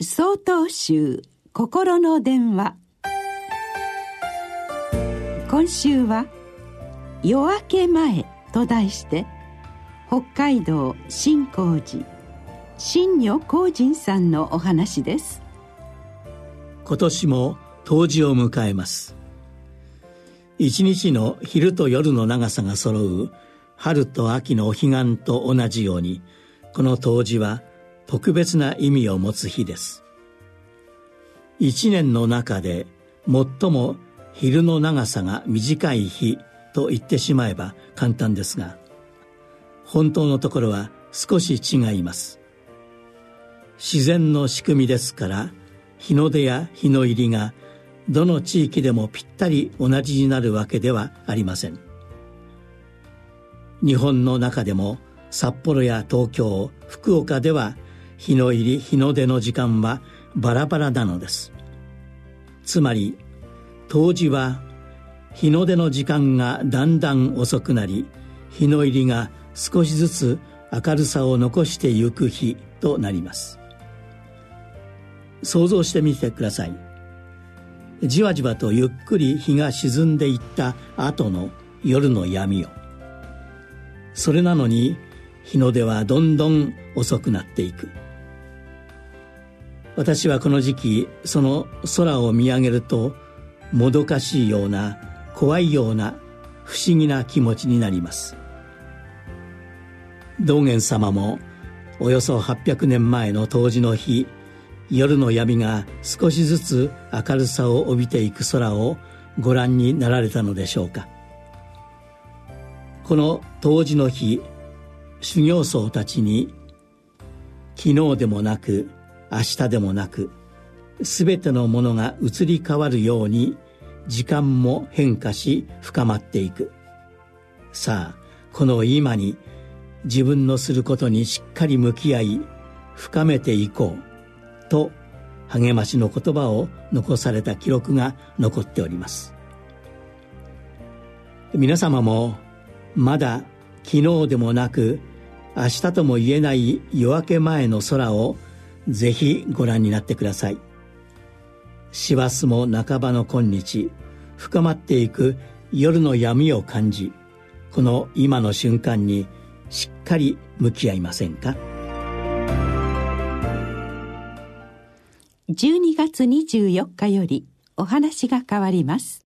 総統集心の電話。今週は「夜明け前」と題して北海道新光寺新女光人さんのお話です。今年も冬至を迎えます。一日の昼と夜の長さが揃う春と秋のお彼岸と同じようにこの冬至は特別な意味を持つ日です。一年の中で最も昼の長さが短い日と言ってしまえば簡単ですが本当のところは少し違います。自然の仕組みですから日の出や日の入りがどの地域でもぴったり同じになるわけではありません。日本の中でも札幌や東京福岡では日の入り日の出の時間はバラバラなのです。つまり冬至は日の出の時間がだんだん遅くなり日の入りが少しずつ明るさを残してゆく日となります。想像してみてください。じわじわとゆっくり日が沈んでいった後の夜の闇を。それなのに日の出はどんどん遅くなっていく。私はこの時期その空を見上げるともどかしいような怖いような不思議な気持ちになります。道元様もおよそ800年前の冬至の日夜の闇が少しずつ明るさを帯びていく空をご覧になられたのでしょうか。この冬至の日修行僧たちに昨日でもなく明日でもなく全てのものが移り変わるように時間も変化し深まっていく。さあこの今に自分のすることにしっかり向き合い深めていこうと励ましの言葉を残された記録が残っております。皆様もまだ昨日でもなく明日とも言えない夜明け前の空をぜひご覧になってください。師走も半ばの今日深まっていく夜の闇を感じこの今の瞬間にしっかり向き合いませんか？12月24日よりお話が変わります。